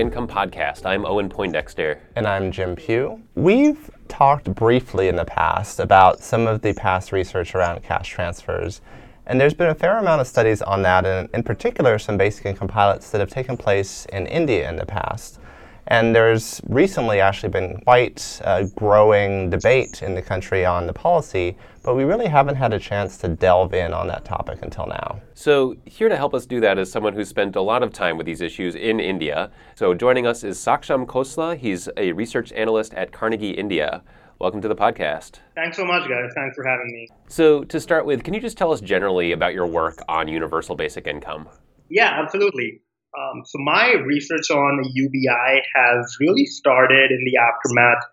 Income Podcast. I'm Owen Poindexter. And I'm Jim Pugh. We've talked briefly in the past about some of the past research around cash transfers. And there's been a fair amount of studies on that, and in particular, some basic income pilots that have taken place in India in the past. And there's recently actually been quite a growing debate in the country on the policy, but we really haven't had a chance to delve in on that topic until now. So, here to help us do that is someone who spent a lot of time with these issues in India. So, joining us is Saksham Khosla. He's a research analyst at Carnegie India. Welcome to the podcast. Thanks so much, guys. Thanks for having me. So, to start with, can you just tell us generally about your work on universal basic income? Yeah, absolutely. Um, so my research on UBI has really started in the aftermath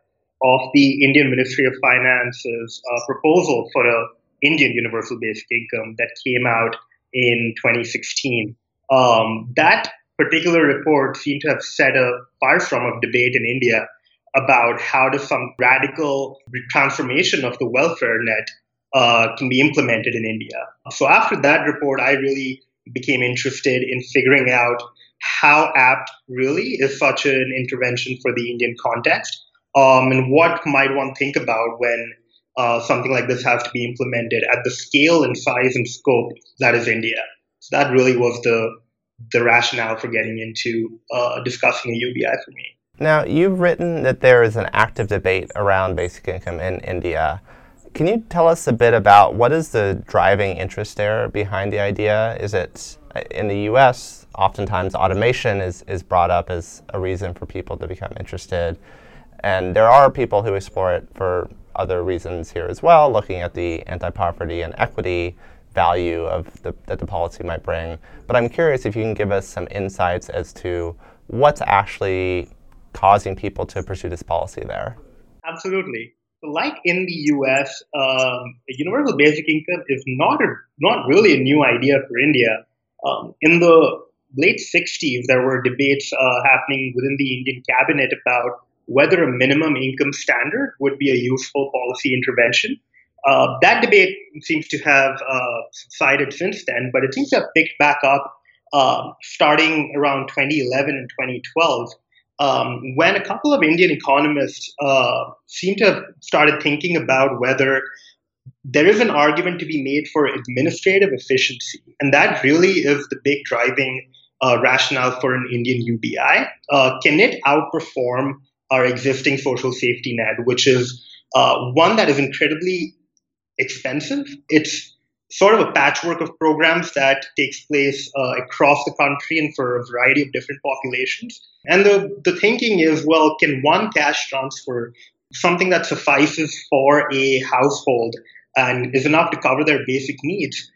of the Indian Ministry of Finance's uh, proposal for a Indian universal basic income that came out in 2016. Um, that particular report seemed to have set a firestorm of debate in India about how does some radical transformation of the welfare net uh, can be implemented in India. So after that report, I really became interested in figuring out how apt really is such an intervention for the Indian context, um, and what might one think about when uh, something like this has to be implemented at the scale and size and scope that is India. So that really was the the rationale for getting into uh, discussing a UBI for me. Now, you've written that there is an active debate around basic income in India. Can you tell us a bit about what is the driving interest there behind the idea? Is it uh, in the US, oftentimes automation is, is brought up as a reason for people to become interested. And there are people who explore it for other reasons here as well, looking at the anti poverty and equity value of the, that the policy might bring. But I'm curious if you can give us some insights as to what's actually causing people to pursue this policy there. Absolutely like in the US, um, universal basic income is not a, not really a new idea for India. Um, in the late 60s, there were debates uh, happening within the Indian cabinet about whether a minimum income standard would be a useful policy intervention. Uh, that debate seems to have uh, subsided since then, but it seems to have picked back up uh, starting around 2011 and 2012 um, when a couple of Indian economists uh, seem to have started thinking about whether there is an argument to be made for administrative efficiency. And that really is the big driving uh, rationale for an Indian UBI. Uh, can it outperform our existing social safety net, which is uh, one that is incredibly expensive? It's sort of a patchwork of programs that takes place uh, across the country and for a variety of different populations. And the, the thinking is well, can one cash transfer something that suffices for a household and is enough to cover their basic needs,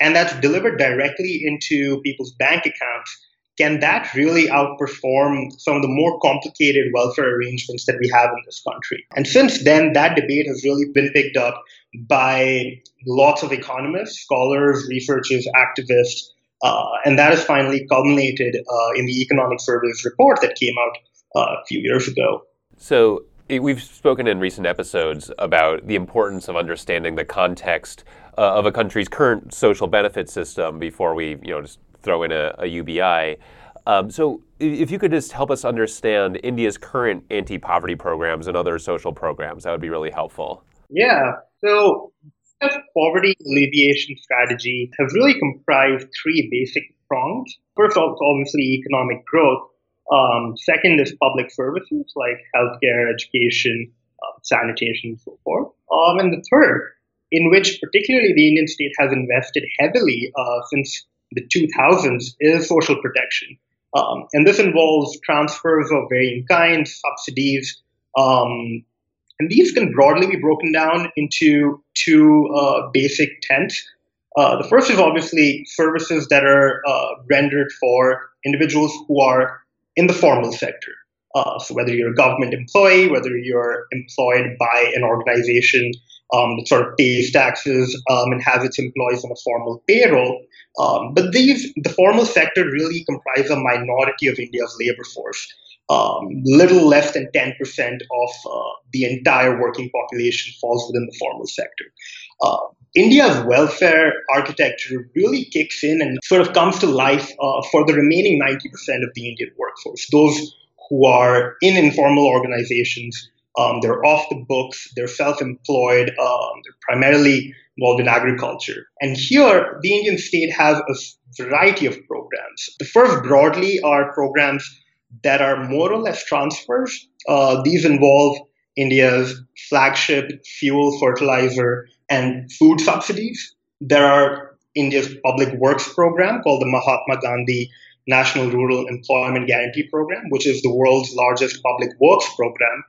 and that's delivered directly into people's bank accounts? Can that really outperform some of the more complicated welfare arrangements that we have in this country? And since then, that debate has really been picked up by lots of economists, scholars, researchers, activists, uh, and that has finally culminated uh, in the Economic Surveys report that came out uh, a few years ago. So, we've spoken in recent episodes about the importance of understanding the context uh, of a country's current social benefit system before we, you know, just throw in a, a UBI. Um, so, if you could just help us understand India's current anti-poverty programs and other social programs, that would be really helpful. Yeah. So, poverty alleviation strategy has really comprised three basic prongs. First obviously economic growth. Um, second is public services like healthcare, education, uh, sanitation, and so forth. Um, and the third, in which particularly the Indian state has invested heavily uh, since the 2000s, is social protection. Um, and this involves transfers of varying kinds, subsidies, um, and these can broadly be broken down into two uh, basic tenets. Uh, the first is obviously services that are uh, rendered for individuals who are in the formal sector. Uh, so whether you're a government employee, whether you're employed by an organization um, that sort of pays taxes um, and has its employees on a formal payroll. Um, but these, the formal sector really comprise a minority of India's labor force um, little less than 10% of uh, the entire working population falls within the formal sector. uh, India's welfare architecture really kicks in and sort of comes to life uh, for the remaining 90% of the Indian workforce, those who are in informal organizations. Um, they're off the books, they're self employed, um, they're primarily involved in agriculture. And here, the Indian state has a variety of programs. The first broadly are programs that are more or less transfers. Uh, these involve India's flagship fuel, fertilizer, and food subsidies. There are India's public works program called the Mahatma Gandhi National Rural Employment Guarantee Program, which is the world's largest public works program.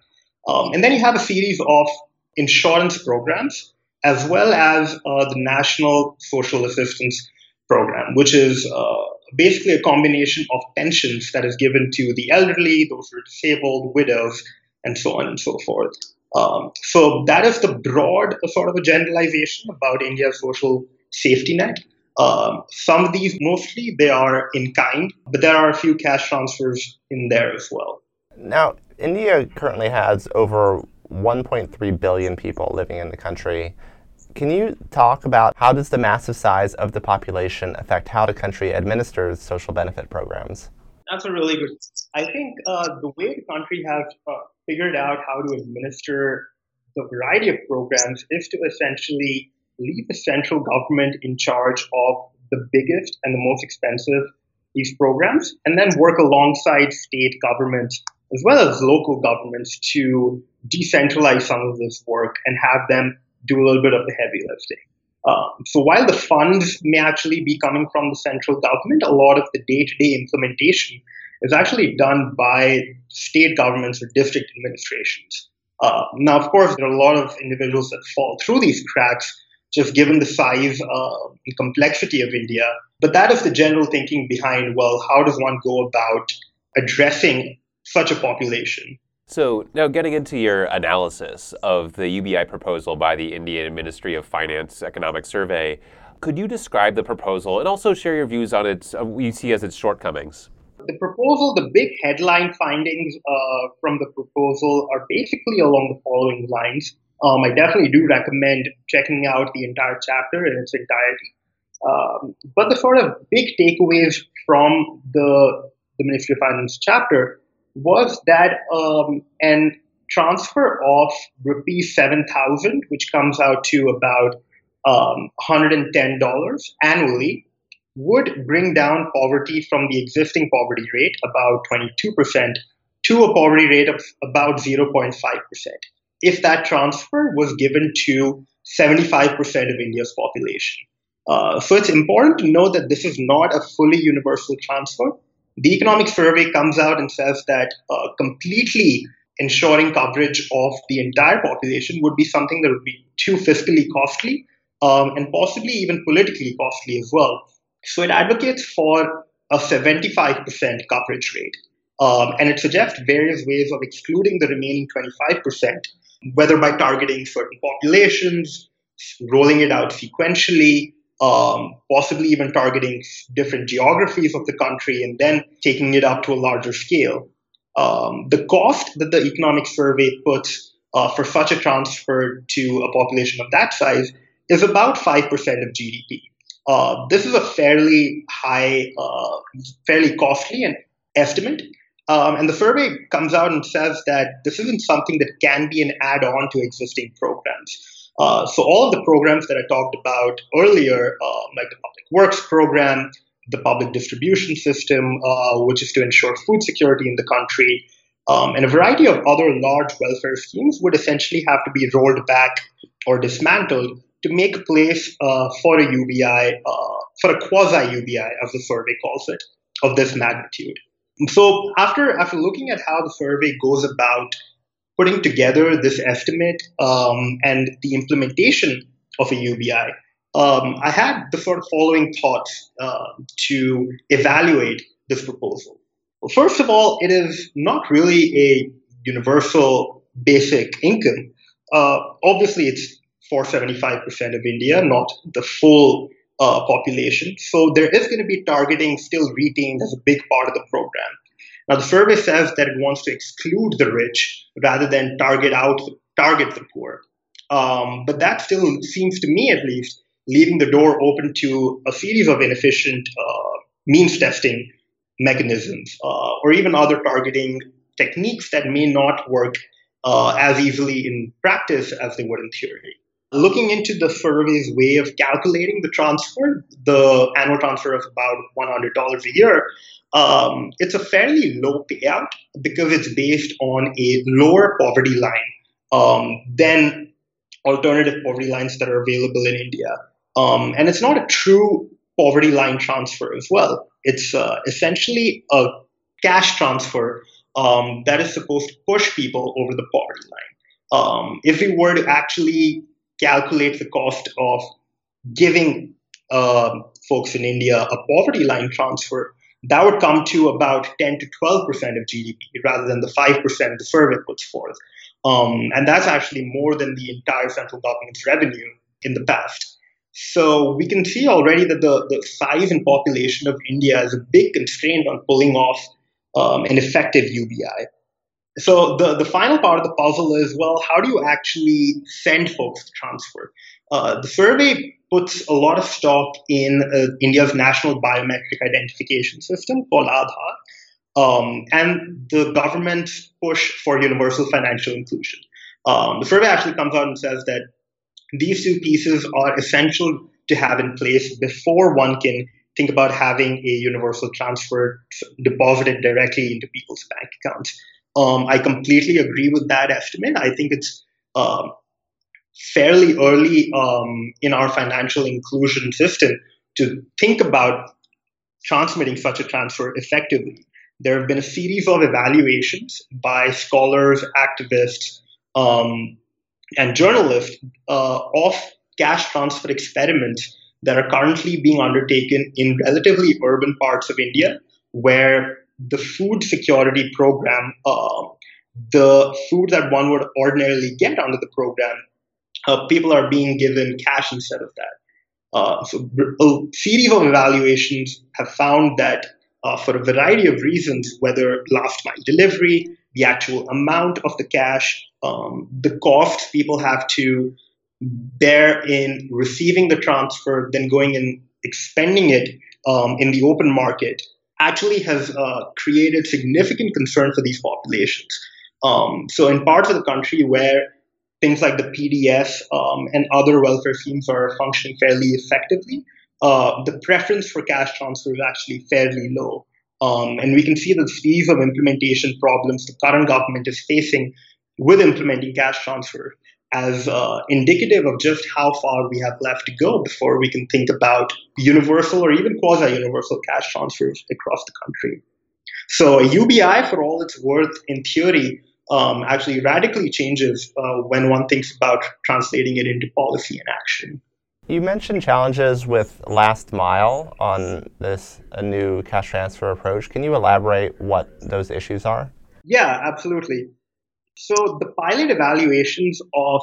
Um, and then you have a series of insurance programs, as well as uh, the National Social Assistance Program, which is uh, basically a combination of pensions that is given to the elderly, those who are disabled, widows, and so on and so forth. Um, so that is the broad sort of a generalization about India's social safety net. Um, some of these, mostly, they are in kind, but there are a few cash transfers in there as well. Now, India currently has over 1.3 billion people living in the country. Can you talk about how does the massive size of the population affect how the country administers social benefit programs? That's a really good. I think uh, the way the country has uh, figured out how to administer the variety of programs is to essentially leave the central government in charge of the biggest and the most expensive these programs, and then work alongside state governments as well as local governments to decentralize some of this work and have them do a little bit of the heavy lifting. Um, so while the funds may actually be coming from the central government, a lot of the day-to-day implementation is actually done by state governments or district administrations. Uh, now, of course, there are a lot of individuals that fall through these cracks, just given the size uh, and complexity of India. But that is the general thinking behind, well, how does one go about addressing such a population? So, now getting into your analysis of the UBI proposal by the Indian Ministry of Finance Economic Survey, could you describe the proposal and also share your views on its, uh, you see as its shortcomings? The proposal, the big headline findings uh, from the proposal are basically along the following lines. Um, I definitely do recommend checking out the entire chapter in its entirety. Um, but the sort of big takeaways from the, the Ministry of Finance chapter was that um, an transfer of rupees 7,000, which comes out to about um, $110 annually, would bring down poverty from the existing poverty rate, about 22%, to a poverty rate of about 0.5%. If that transfer was given to 75% of India's population. Uh, so it's important to know that this is not a fully universal transfer. The economic survey comes out and says that uh, completely ensuring coverage of the entire population would be something that would be too fiscally costly um, and possibly even politically costly as well. So it advocates for a 75% coverage rate. Um, and it suggests various ways of excluding the remaining 25%, whether by targeting certain populations, rolling it out sequentially, um, possibly even targeting different geographies of the country and then taking it up to a larger scale. Um, the cost that the economic survey puts uh, for such a transfer to a population of that size is about 5% of GDP. Uh, this is a fairly high, uh, fairly costly and estimate. Um, and the survey comes out and says that this isn't something that can be an add on to existing programs. Uh, so all of the programs that I talked about earlier, uh, like the public works program, the public distribution system, uh, which is to ensure food security in the country, um, and a variety of other large welfare schemes would essentially have to be rolled back or dismantled to make place uh, for a UBI, uh, for a quasi UBI, as the survey calls it, of this magnitude. So after after looking at how the survey goes about putting together this estimate um, and the implementation of a UBI, um, I had the sort of following thoughts uh, to evaluate this proposal. Well, first of all, it is not really a universal basic income. Uh, obviously, it's for 75% of India, not the full uh, population. So there is going to be targeting still retained as a big part of the program. Now, the survey says that it wants to exclude the rich rather than target out target the poor. Um, but that still seems to me, at least, leaving the door open to a series of inefficient uh, means testing mechanisms uh, or even other targeting techniques that may not work uh, as easily in practice as they would in theory. Looking into the survey's way of calculating the transfer, the annual transfer of about $100 a year, um, it's a fairly low payout because it's based on a lower poverty line um, than alternative poverty lines that are available in India. Um, and it's not a true poverty line transfer as well. It's uh, essentially a cash transfer um, that is supposed to push people over the poverty line. Um, if we were to actually calculate the cost of giving uh, folks in India a poverty line transfer, that would come to about 10 to 12 percent of GDP rather than the 5 percent the survey puts forth. Um, and that's actually more than the entire central government's revenue in the past. So we can see already that the, the size and population of India is a big constraint on pulling off um, an effective UBI. So the, the final part of the puzzle is well, how do you actually send folks to transfer? Uh, the survey puts a lot of stock in uh, India's national biometric identification system called Aadhaar um, and the government's push for universal financial inclusion. Um, the survey actually comes out and says that these two pieces are essential to have in place before one can think about having a universal transfer deposited directly into people's bank accounts. Um, I completely agree with that estimate. I think it's uh, fairly early um, in our financial inclusion system to think about transmitting such a transfer effectively. There have been a series of evaluations by scholars, activists, um, and journalists uh, of cash transfer experiments that are currently being undertaken in relatively urban parts of India, where the food security program, uh, the food that one would ordinarily get under the program, uh, people are being given cash instead of that. Uh, so a series of evaluations have found that uh, for a variety of reasons, whether last mile delivery, the actual amount of the cash, um, the costs people have to bear in receiving the transfer, then going and expending it um, in the open market, actually has uh, created significant concern for these populations. Um, so, in parts of the country where things like the PDS um, and other welfare schemes are functioning fairly effectively, uh, the preference for cash transfer is actually fairly low. Um, and we can see the series of implementation problems the current government is facing with implementing cash transfer as uh, indicative of just how far we have left to go before we can think about universal or even quasi universal cash transfers across the country. So, a UBI, for all its worth in theory, um, actually radically changes uh, when one thinks about translating it into policy and action. You mentioned challenges with last mile on this new cash transfer approach. Can you elaborate what those issues are? Yeah, absolutely. So the pilot evaluations of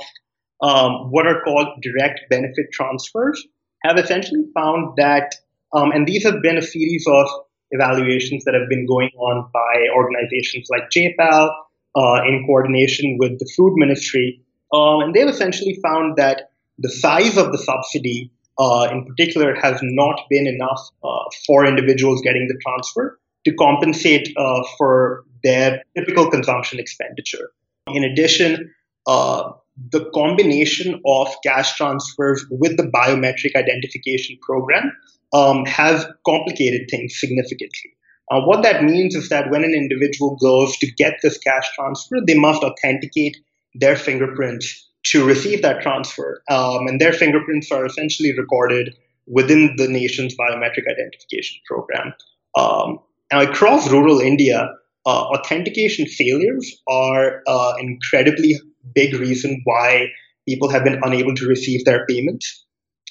um, what are called direct benefit transfers have essentially found that, um, and these have been a series of evaluations that have been going on by organizations like JPAL uh, in coordination with the Food Ministry, um, and they've essentially found that the size of the subsidy uh, in particular has not been enough uh, for individuals getting the transfer to compensate uh, for their typical consumption expenditure. In addition, uh, the combination of cash transfers with the biometric identification program um, has complicated things significantly. Uh, what that means is that when an individual goes to get this cash transfer, they must authenticate their fingerprints to receive that transfer. Um, and their fingerprints are essentially recorded within the nation's biometric identification program. Um, now, across rural India, uh, authentication failures are uh, incredibly big reason why people have been unable to receive their payments.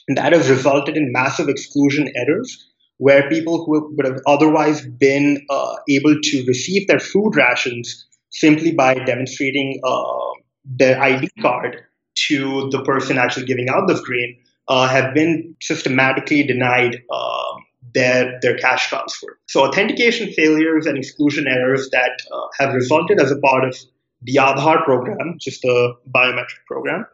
And that has resulted in massive exclusion errors where people who would have otherwise been uh, able to receive their food rations simply by demonstrating uh, their ID card to the person actually giving out the grain uh, have been systematically denied uh, their their cash transfer. So authentication failures and exclusion errors that uh, have resulted as a part of the Aadhaar program, which is the biometric program,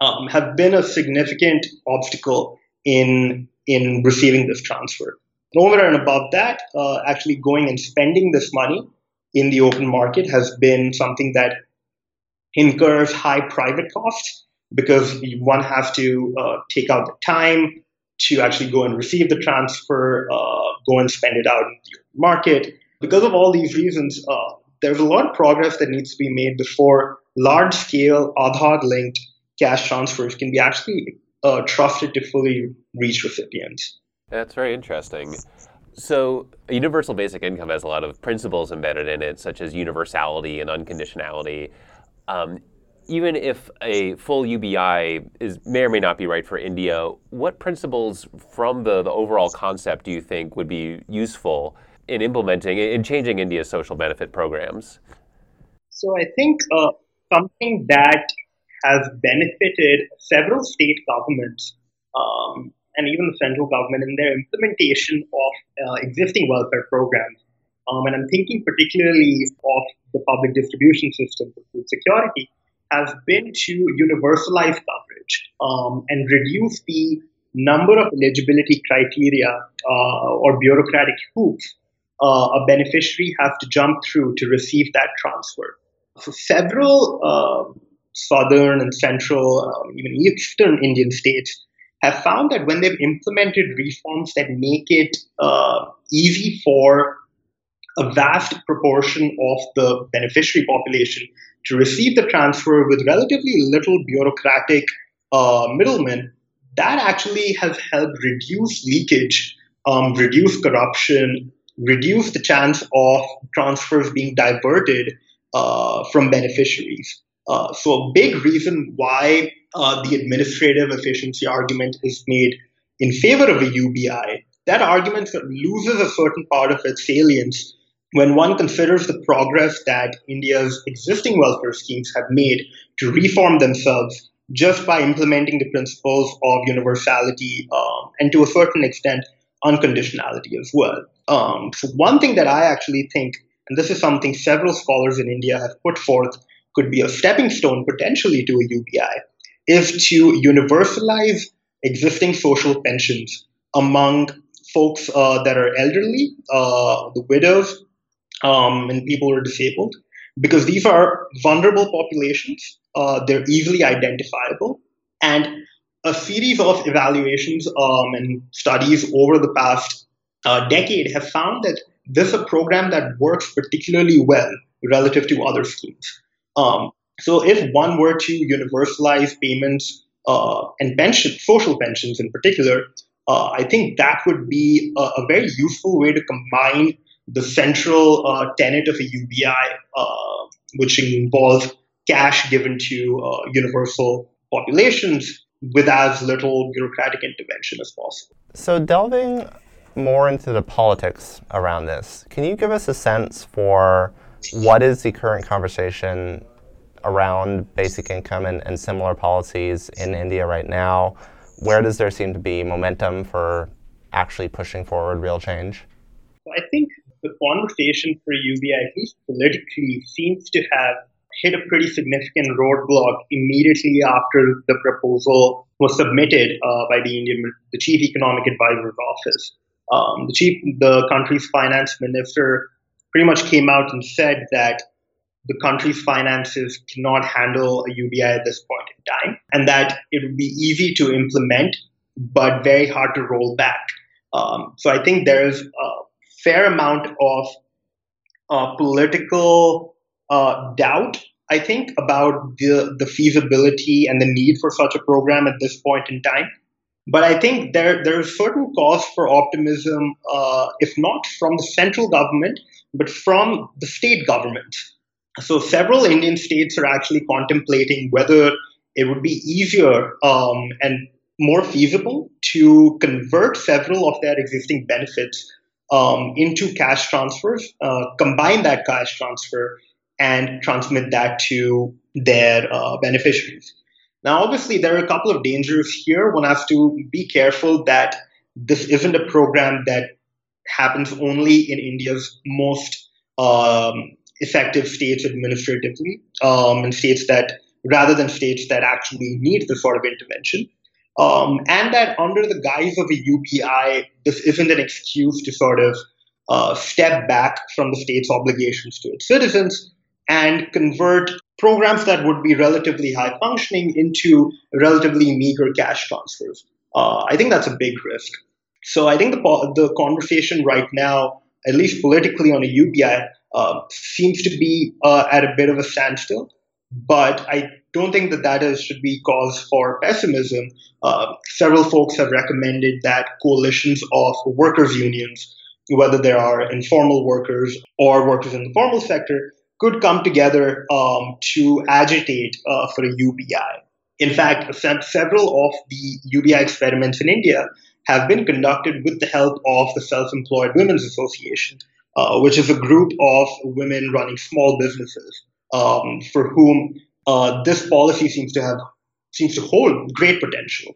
um, have been a significant obstacle in in receiving this transfer. And over and above that, uh, actually going and spending this money in the open market has been something that incurs high private costs because one has to uh, take out the time to actually go and receive the transfer, uh, go and spend it out in the market. Because of all these reasons, uh, there's a lot of progress that needs to be made before large scale Aadhaar linked cash transfers can be actually uh, trusted to fully reach recipients. That's very interesting. So, universal basic income has a lot of principles embedded in it, such as universality and unconditionality. Um, even if a full UBI is may or may not be right for India, what principles from the, the overall concept do you think would be useful in implementing in changing India's social benefit programs? So I think uh, something that has benefited several state governments um, and even the central government in their implementation of uh, existing welfare programs. Um, and I'm thinking particularly of the public distribution system for food security, has been to universalize coverage um, and reduce the number of eligibility criteria uh, or bureaucratic hoops uh, a beneficiary has to jump through to receive that transfer. So several uh, southern and central, um, even eastern Indian states have found that when they've implemented reforms that make it uh, easy for a vast proportion of the beneficiary population to receive the transfer with relatively little bureaucratic uh, middlemen, that actually has helped reduce leakage, um, reduce corruption, reduce the chance of transfers being diverted uh, from beneficiaries. Uh, so, a big reason why uh, the administrative efficiency argument is made in favor of a UBI, that argument loses a certain part of its salience when one considers the progress that India's existing welfare schemes have made to reform themselves just by implementing the principles of universality um, and to a certain extent unconditionality as well. Um, so, one thing that I actually think, and this is something several scholars in India have put forth, could be a stepping stone potentially to a UBI, is to universalize existing social pensions among folks uh, that are elderly, uh, the widows, um, and people who are disabled, because these are vulnerable populations. Uh, they're easily identifiable, and a series of evaluations um, and studies over the past uh, decade have found that this is a program that works particularly well relative to other schemes. Um, so, if one were to universalize payments uh, and pension, social pensions in particular, uh, I think that would be a, a, very useful way to combine the central uh, tenet of a UBI, uh, which involves cash given to uh, universal populations with as little bureaucratic intervention as possible. So, delving more into the politics around this, can you give us a sense for what is the current conversation around basic income and, and similar policies in India right now? Where does there seem to be momentum for actually pushing forward real change? I think the conversation for UBI, at least politically, seems to have hit a pretty significant roadblock immediately after the proposal was submitted uh, by the Indian, the Chief Economic Advisor's office. Um, the chief, the country's finance minister, pretty much came out and said that the country's finances cannot handle a UBI at this point in time, and that it would be easy to implement, but very hard to roll back. Um, so I think there's a fair amount of uh, political uh, doubt, I think, about the, the feasibility and the need for such a program at this point in time. But I think there there is certain cause for optimism, uh, if not from the central government, but from the state governments. So several Indian states are actually contemplating whether it would be easier um, and more feasible to convert several of their existing benefits um, into cash transfers, uh, combine that cash transfer, and transmit that to their uh, beneficiaries. Now, obviously, there are a couple of dangers here. One has to be careful that this isn't a program that happens only in India's most um, effective states administratively um, and states that rather than states that actually need this sort of intervention. Um, and that under the guise of a UBI, this isn't an excuse to sort of uh, step back from the state's obligations to its citizens and convert programs that would be relatively high functioning into relatively meager cash transfers. Uh, I think that's a big risk. So I think the, the conversation right now, at least politically on a UBI, uh, seems to be uh, at a bit of a standstill. But I don't think that that is, should be cause for pessimism. Uh, several folks have recommended that coalitions of workers' unions, whether they are informal workers or workers in the formal sector, could come together um, to agitate uh, for a UBI. In fact, several of the UBI experiments in India have been conducted with the help of the Self Employed Women's Association, uh, which is a group of women running small businesses um, for whom uh, this policy seems to have seems to hold great potential.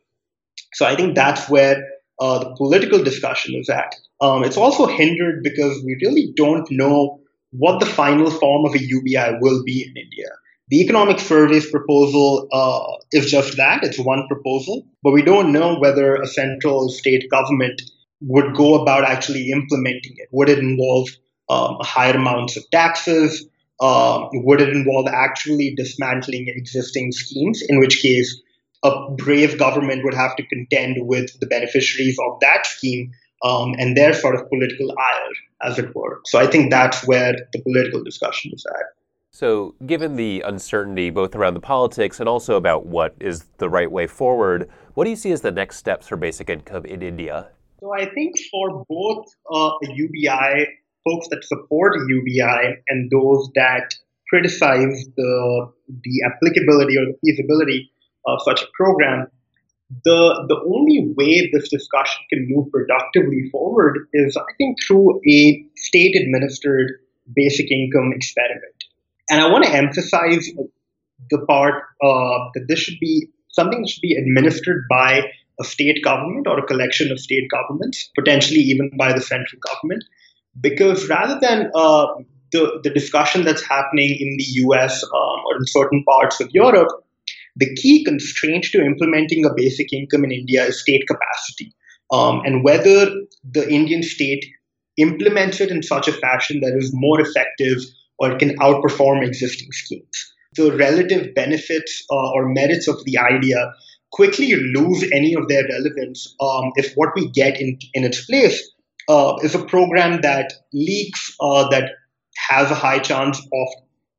So I think that's where uh, the political discussion is at. Um, it's also hindered because we really don't know what the final form of a UBI will be in India. The economic survey's proposal uh, is just that it's one proposal, but we don't know whether a central state government would go about actually implementing it. Would it involve um, higher amounts of taxes? Uh, would it involve actually dismantling existing schemes? In which case, a brave government would have to contend with the beneficiaries of that scheme um, and their sort of political ire, as it were. So I think that's where the political discussion is at. So, given the uncertainty both around the politics and also about what is the right way forward, what do you see as the next steps for basic income in India? So, I think for both uh, UBI, folks that support UBI, and those that criticize the the applicability or the feasibility of such a program, the the only way this discussion can move productively forward is, I think, through a state administered basic income experiment. And I want to emphasize the part uh, that this should be something that should be administered by a state government or a collection of state governments, potentially even by the central government, because rather than uh, the, the discussion that's happening in the US um, or in certain parts of Europe, the key constraint to implementing a basic income in India is state capacity. Um, and whether the Indian state implements it in such a fashion that is more effective or can outperform existing schemes. The relative benefits uh, or merits of the idea quickly lose any of their relevance um, if what we get in, in its place uh, is a program that leaks, uh, that has a high chance of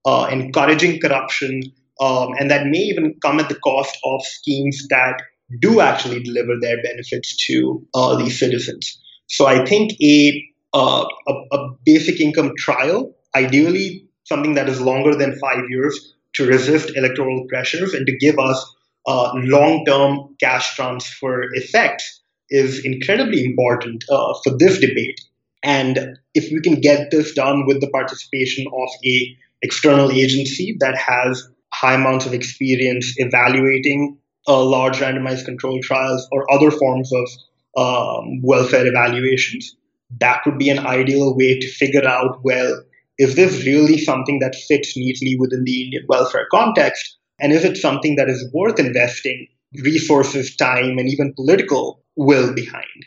uh, encouraging corruption, um, and that may even come at the cost of schemes that do actually deliver their benefits to uh, these citizens. So I think a, uh, a, a basic income trial ideally something that is longer than five years to resist electoral pressures and to give us uh, long-term cash transfer effects is incredibly important uh, for this debate. And if we can get this done with the participation of a external agency that has high amounts of experience evaluating uh, large randomized control trials or other forms of um, welfare evaluations, that would be an ideal way to figure out well is this really something that fits neatly within the Indian welfare context? And is it something that is worth investing resources, time, and even political will behind?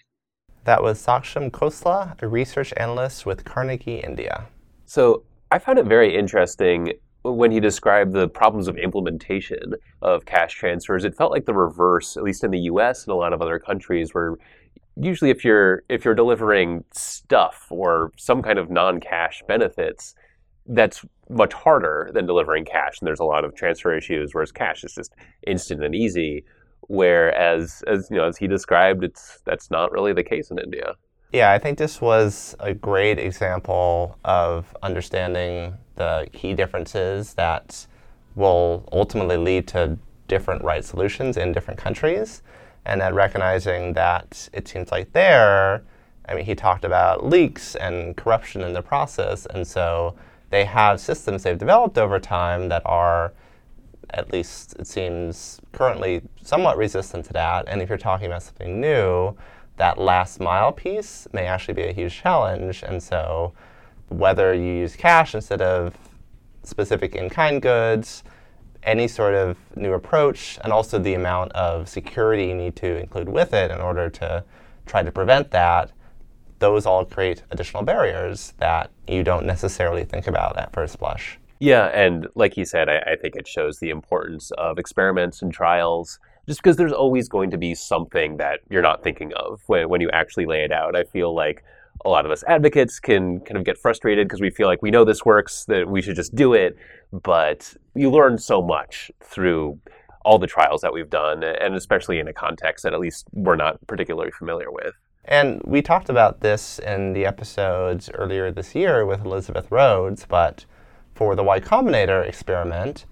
That was Saksham Khosla, a research analyst with Carnegie India. So I found it very interesting when he described the problems of implementation of cash transfers. It felt like the reverse, at least in the US and a lot of other countries, where usually if you're if you're delivering stuff or some kind of non-cash benefits that's much harder than delivering cash and there's a lot of transfer issues whereas cash is just instant and easy whereas as you know as he described it's that's not really the case in India. Yeah i think this was a great example of understanding the key differences that will ultimately lead to different right solutions in different countries and then recognizing that it seems like there, I mean, he talked about leaks and corruption in the process, and so they have systems they've developed over time that are, at least it seems, currently somewhat resistant to that. And if you're talking about something new, that last mile piece may actually be a huge challenge. And so, whether you use cash instead of specific in kind goods, any sort of new approach and also the amount of security you need to include with it in order to try to prevent that, those all create additional barriers that you don't necessarily think about at first blush. Yeah, and like you said, I, I think it shows the importance of experiments and trials just because there's always going to be something that you're not thinking of when, when you actually lay it out. I feel like a lot of us advocates can kind of get frustrated because we feel like we know this works, that we should just do it. But you learn so much through all the trials that we've done, and especially in a context that at least we're not particularly familiar with. And we talked about this in the episodes earlier this year with Elizabeth Rhodes, but for the Y Combinator experiment,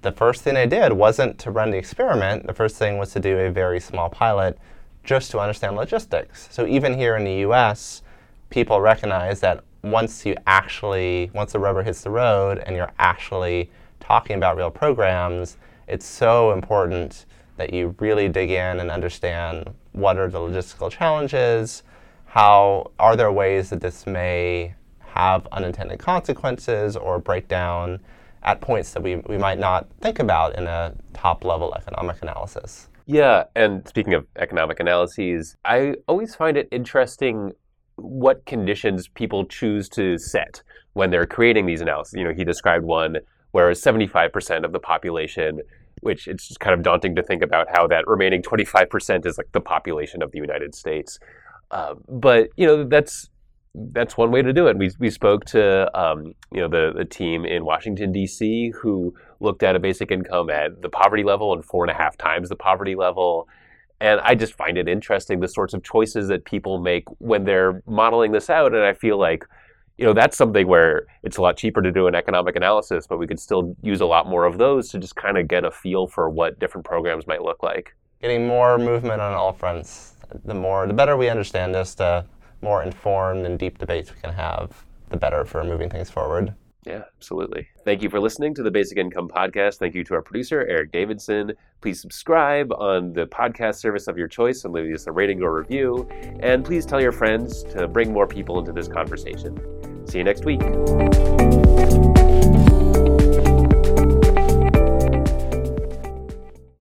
the first thing I did wasn't to run the experiment. The first thing was to do a very small pilot just to understand logistics. So even here in the US, people recognize that once you actually, once the rubber hits the road and you're actually talking about real programs, it's so important that you really dig in and understand what are the logistical challenges, how are there ways that this may have unintended consequences or break down at points that we, we might not think about in a top level economic analysis. Yeah, and speaking of economic analyses, I always find it interesting what conditions people choose to set when they're creating these analyses. You know, he described one where 75% of the population, which it's just kind of daunting to think about how that remaining 25% is like the population of the United States. Uh, but you know, that's that's one way to do it. We, we spoke to um, you know the, the team in Washington D.C. who looked at a basic income at the poverty level and four and a half times the poverty level. And I just find it interesting the sorts of choices that people make when they're modeling this out. And I feel like you know that's something where it's a lot cheaper to do an economic analysis, but we could still use a lot more of those to just kind of get a feel for what different programs might look like. Getting more movement on all fronts. The more, the better we understand this, the more informed and deep debates we can have, the better for moving things forward. Yeah, absolutely. Thank you for listening to the Basic Income Podcast. Thank you to our producer, Eric Davidson. Please subscribe on the podcast service of your choice and leave us a rating or review. And please tell your friends to bring more people into this conversation. See you next week.